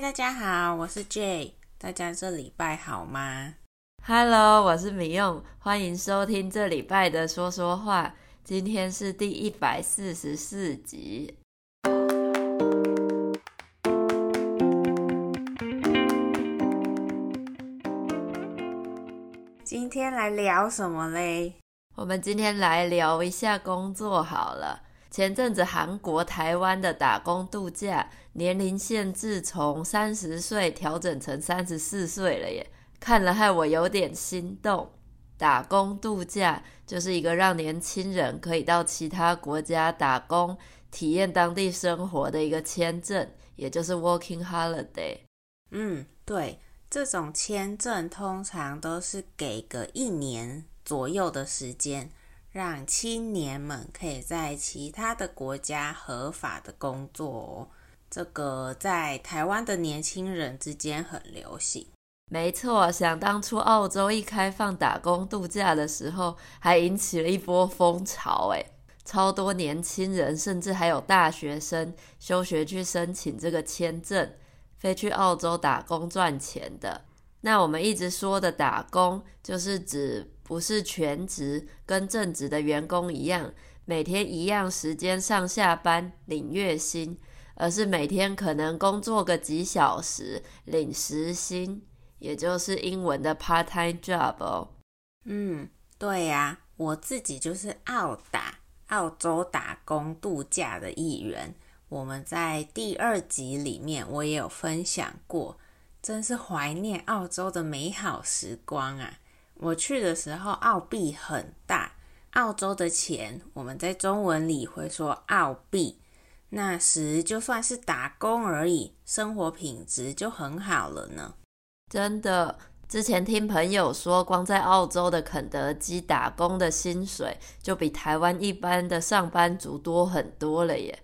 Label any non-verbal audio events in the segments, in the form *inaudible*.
嗨，大家好，我是 Jay，大家这礼拜好吗？Hello，我是米用，欢迎收听这礼拜的说说话。今天是第一百四十四集。今天来聊什么嘞？我们今天来聊一下工作好了。前阵子韩国、台湾的打工度假年龄限制从三十岁调整成三十四岁了耶，看了害我有点心动。打工度假就是一个让年轻人可以到其他国家打工、体验当地生活的一个签证，也就是 Working Holiday。嗯，对，这种签证通常都是给个一年左右的时间。让青年们可以在其他的国家合法的工作哦，这个在台湾的年轻人之间很流行。没错，想当初澳洲一开放打工度假的时候，还引起了一波风潮，诶，超多年轻人，甚至还有大学生休学去申请这个签证，飞去澳洲打工赚钱的。那我们一直说的打工，就是指。不是全职，跟正职的员工一样，每天一样时间上下班领月薪，而是每天可能工作个几小时领时薪，也就是英文的 part-time job 哦。嗯，对呀，我自己就是澳打，澳洲打工度假的一员。我们在第二集里面我也有分享过，真是怀念澳洲的美好时光啊！我去的时候，澳币很大，澳洲的钱我们在中文里会说澳币。那时就算是打工而已，生活品质就很好了呢。真的，之前听朋友说，光在澳洲的肯德基打工的薪水就比台湾一般的上班族多很多了耶。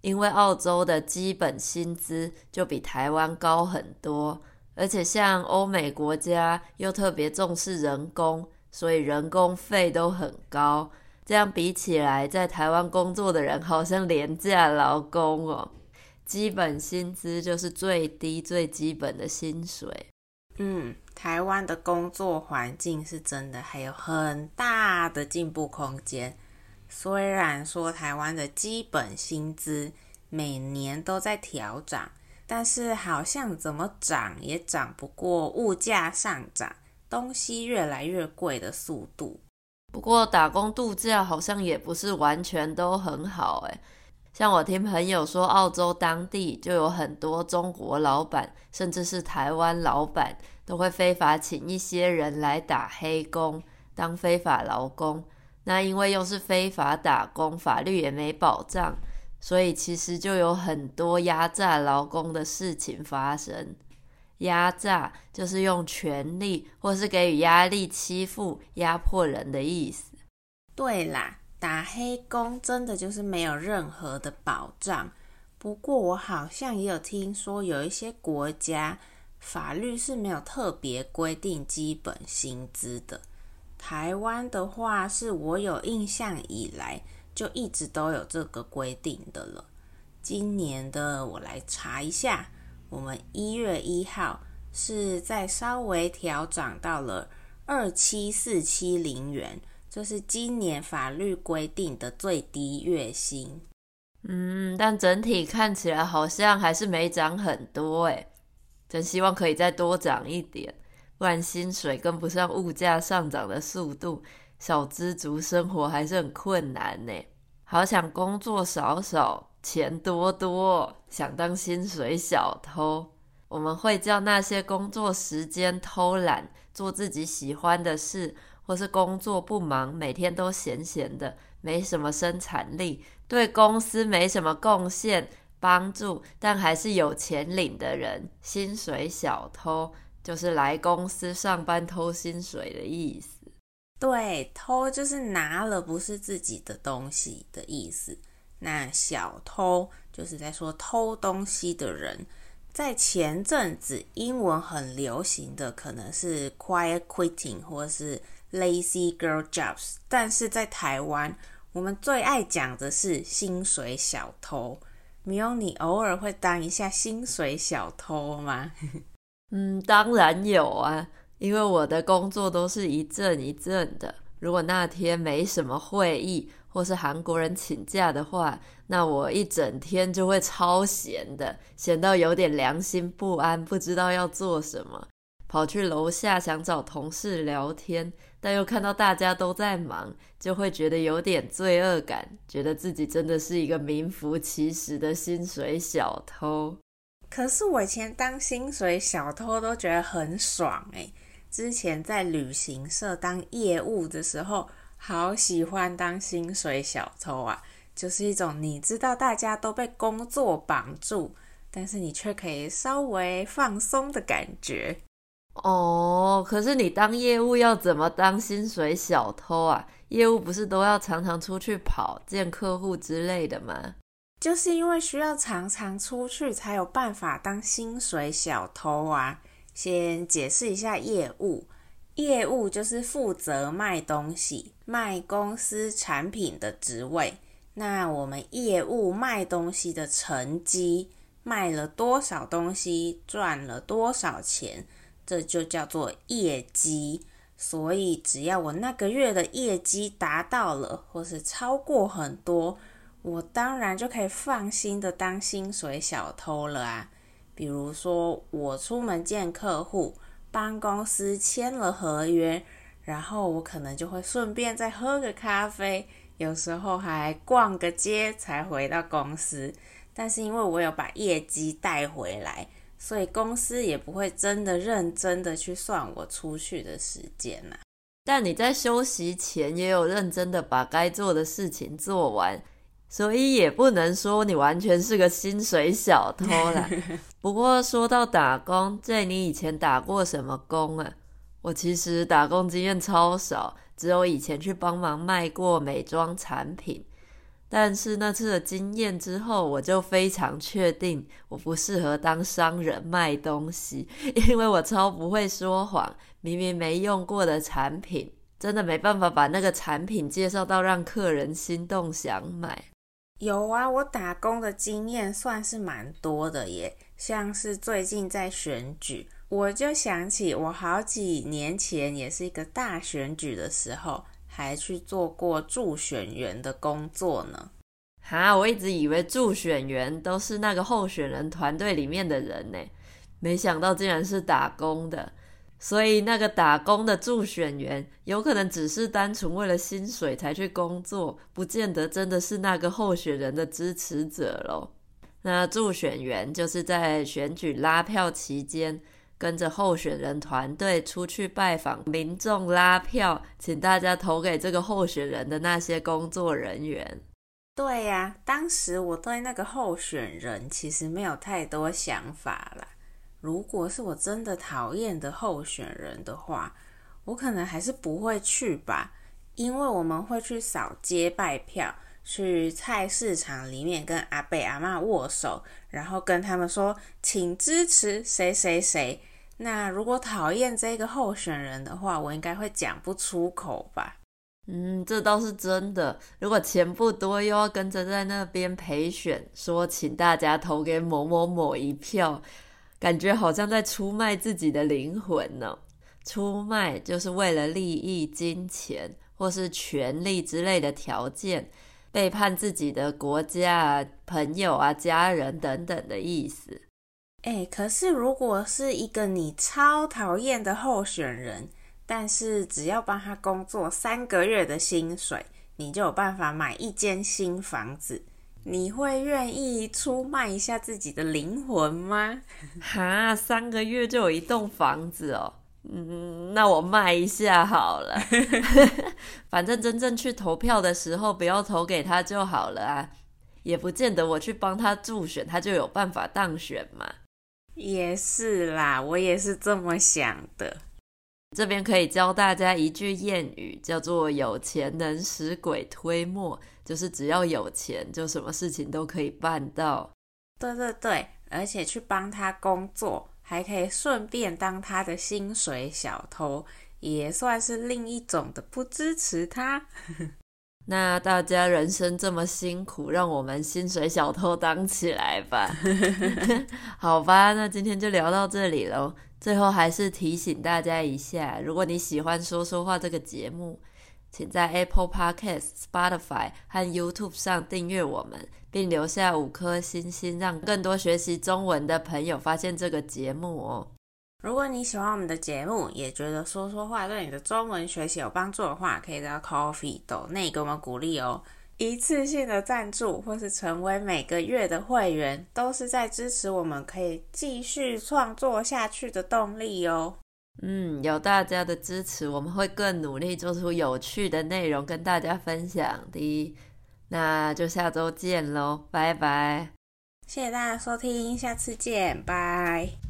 因为澳洲的基本薪资就比台湾高很多。而且像欧美国家又特别重视人工，所以人工费都很高。这样比起来，在台湾工作的人好像廉价劳工哦。基本薪资就是最低最基本的薪水。嗯，台湾的工作环境是真的还有很大的进步空间。虽然说台湾的基本薪资每年都在调涨。但是好像怎么涨也涨不过物价上涨，东西越来越贵的速度。不过打工度假好像也不是完全都很好诶，像我听朋友说，澳洲当地就有很多中国老板，甚至是台湾老板，都会非法请一些人来打黑工，当非法劳工。那因为又是非法打工，法律也没保障。所以其实就有很多压榨劳工的事情发生。压榨就是用权力或是给予压力、欺负、压迫人的意思。对啦，打黑工真的就是没有任何的保障。不过我好像也有听说，有一些国家法律是没有特别规定基本薪资的。台湾的话，是我有印象以来。就一直都有这个规定的了。今年的我来查一下，我们一月一号是再稍微调涨到了二七四七零元，这是今年法律规定的最低月薪。嗯，但整体看起来好像还是没涨很多诶，真希望可以再多涨一点，不然薪水跟不上物价上涨的速度。小资族生活还是很困难呢，好想工作少少，钱多多，想当薪水小偷。我们会叫那些工作时间偷懒、做自己喜欢的事，或是工作不忙、每天都闲闲的，没什么生产力，对公司没什么贡献、帮助，但还是有钱领的人。薪水小偷就是来公司上班偷薪水的意思。对，偷就是拿了不是自己的东西的意思。那小偷就是在说偷东西的人。在前阵子，英文很流行的可能是 quiet quitting 或是 lazy girl jobs，但是在台湾，我们最爱讲的是薪水小偷。没有你偶尔会当一下薪水小偷吗？*laughs* 嗯，当然有啊，因为我的工作都是一阵一阵的。如果那天没什么会议，或是韩国人请假的话，那我一整天就会超闲的，闲到有点良心不安，不知道要做什么。跑去楼下想找同事聊天，但又看到大家都在忙，就会觉得有点罪恶感，觉得自己真的是一个名副其实的薪水小偷。可是我以前当薪水小偷都觉得很爽欸，之前在旅行社当业务的时候，好喜欢当薪水小偷啊！就是一种你知道大家都被工作绑住，但是你却可以稍微放松的感觉。哦，可是你当业务要怎么当薪水小偷啊？业务不是都要常常出去跑、见客户之类的吗？就是因为需要常常出去，才有办法当薪水小偷啊。先解释一下业务，业务就是负责卖东西、卖公司产品的职位。那我们业务卖东西的成绩，卖了多少东西，赚了多少钱。这就叫做业绩，所以只要我那个月的业绩达到了，或是超过很多，我当然就可以放心的当薪水小偷了啊。比如说，我出门见客户，帮公司签了合约，然后我可能就会顺便再喝个咖啡，有时候还逛个街才回到公司。但是因为我有把业绩带回来。所以公司也不会真的认真的去算我出去的时间呐。但你在休息前也有认真的把该做的事情做完，所以也不能说你完全是个薪水小偷啦。*laughs* 不过说到打工，在你以前打过什么工啊？我其实打工经验超少，只有以前去帮忙卖过美妆产品。但是那次的经验之后，我就非常确定我不适合当商人卖东西，因为我超不会说谎。明明没用过的产品，真的没办法把那个产品介绍到让客人心动想买。有啊，我打工的经验算是蛮多的耶，像是最近在选举，我就想起我好几年前也是一个大选举的时候。还去做过助选员的工作呢。哈，我一直以为助选员都是那个候选人团队里面的人呢，没想到竟然是打工的。所以那个打工的助选员，有可能只是单纯为了薪水才去工作，不见得真的是那个候选人的支持者咯。那助选员就是在选举拉票期间，跟着候选人团队出去拜访民众拉票，请大家投给这个候选人的那些工作人员。对呀，当时我对那个候选人其实没有太多想法啦。如果是我真的讨厌的候选人的话，我可能还是不会去吧，因为我们会去扫街拜票，去菜市场里面跟阿伯阿嬷握手，然后跟他们说，请支持谁谁谁。那如果讨厌这个候选人的话，我应该会讲不出口吧？嗯，这倒是真的。如果钱不多，又要跟着在那边陪选，说请大家投给某某某一票，感觉好像在出卖自己的灵魂呢。出卖就是为了利益、金钱或是权力之类的条件，背叛自己的国家、朋友啊、家人等等的意思。哎，可是如果是一个你超讨厌的候选人，但是只要帮他工作三个月的薪水，你就有办法买一间新房子，你会愿意出卖一下自己的灵魂吗？*laughs* 哈，三个月就有一栋房子哦，嗯，那我卖一下好了，*laughs* 反正真正去投票的时候，不要投给他就好了啊，也不见得我去帮他助选，他就有办法当选嘛。也是啦，我也是这么想的。这边可以教大家一句谚语，叫做“有钱能使鬼推磨”，就是只要有钱，就什么事情都可以办到。对对对，而且去帮他工作，还可以顺便当他的薪水小偷，也算是另一种的不支持他。那大家人生这么辛苦，让我们薪水小偷当起来吧。*laughs* *laughs* 好吧，那今天就聊到这里喽。最后还是提醒大家一下，如果你喜欢说说话这个节目，请在 Apple Podcast、Spotify 和 YouTube 上订阅我们，并留下五颗星星，让更多学习中文的朋友发现这个节目哦。如果你喜欢我们的节目，也觉得说说话对你的中文学习有帮助的话，可以到 Coffee 斗内给我们鼓励哦。一次性的赞助或是成为每个月的会员，都是在支持我们可以继续创作下去的动力哦。嗯，有大家的支持，我们会更努力做出有趣的内容跟大家分享的。那就下周见喽，拜拜！谢谢大家收听，下次见，拜。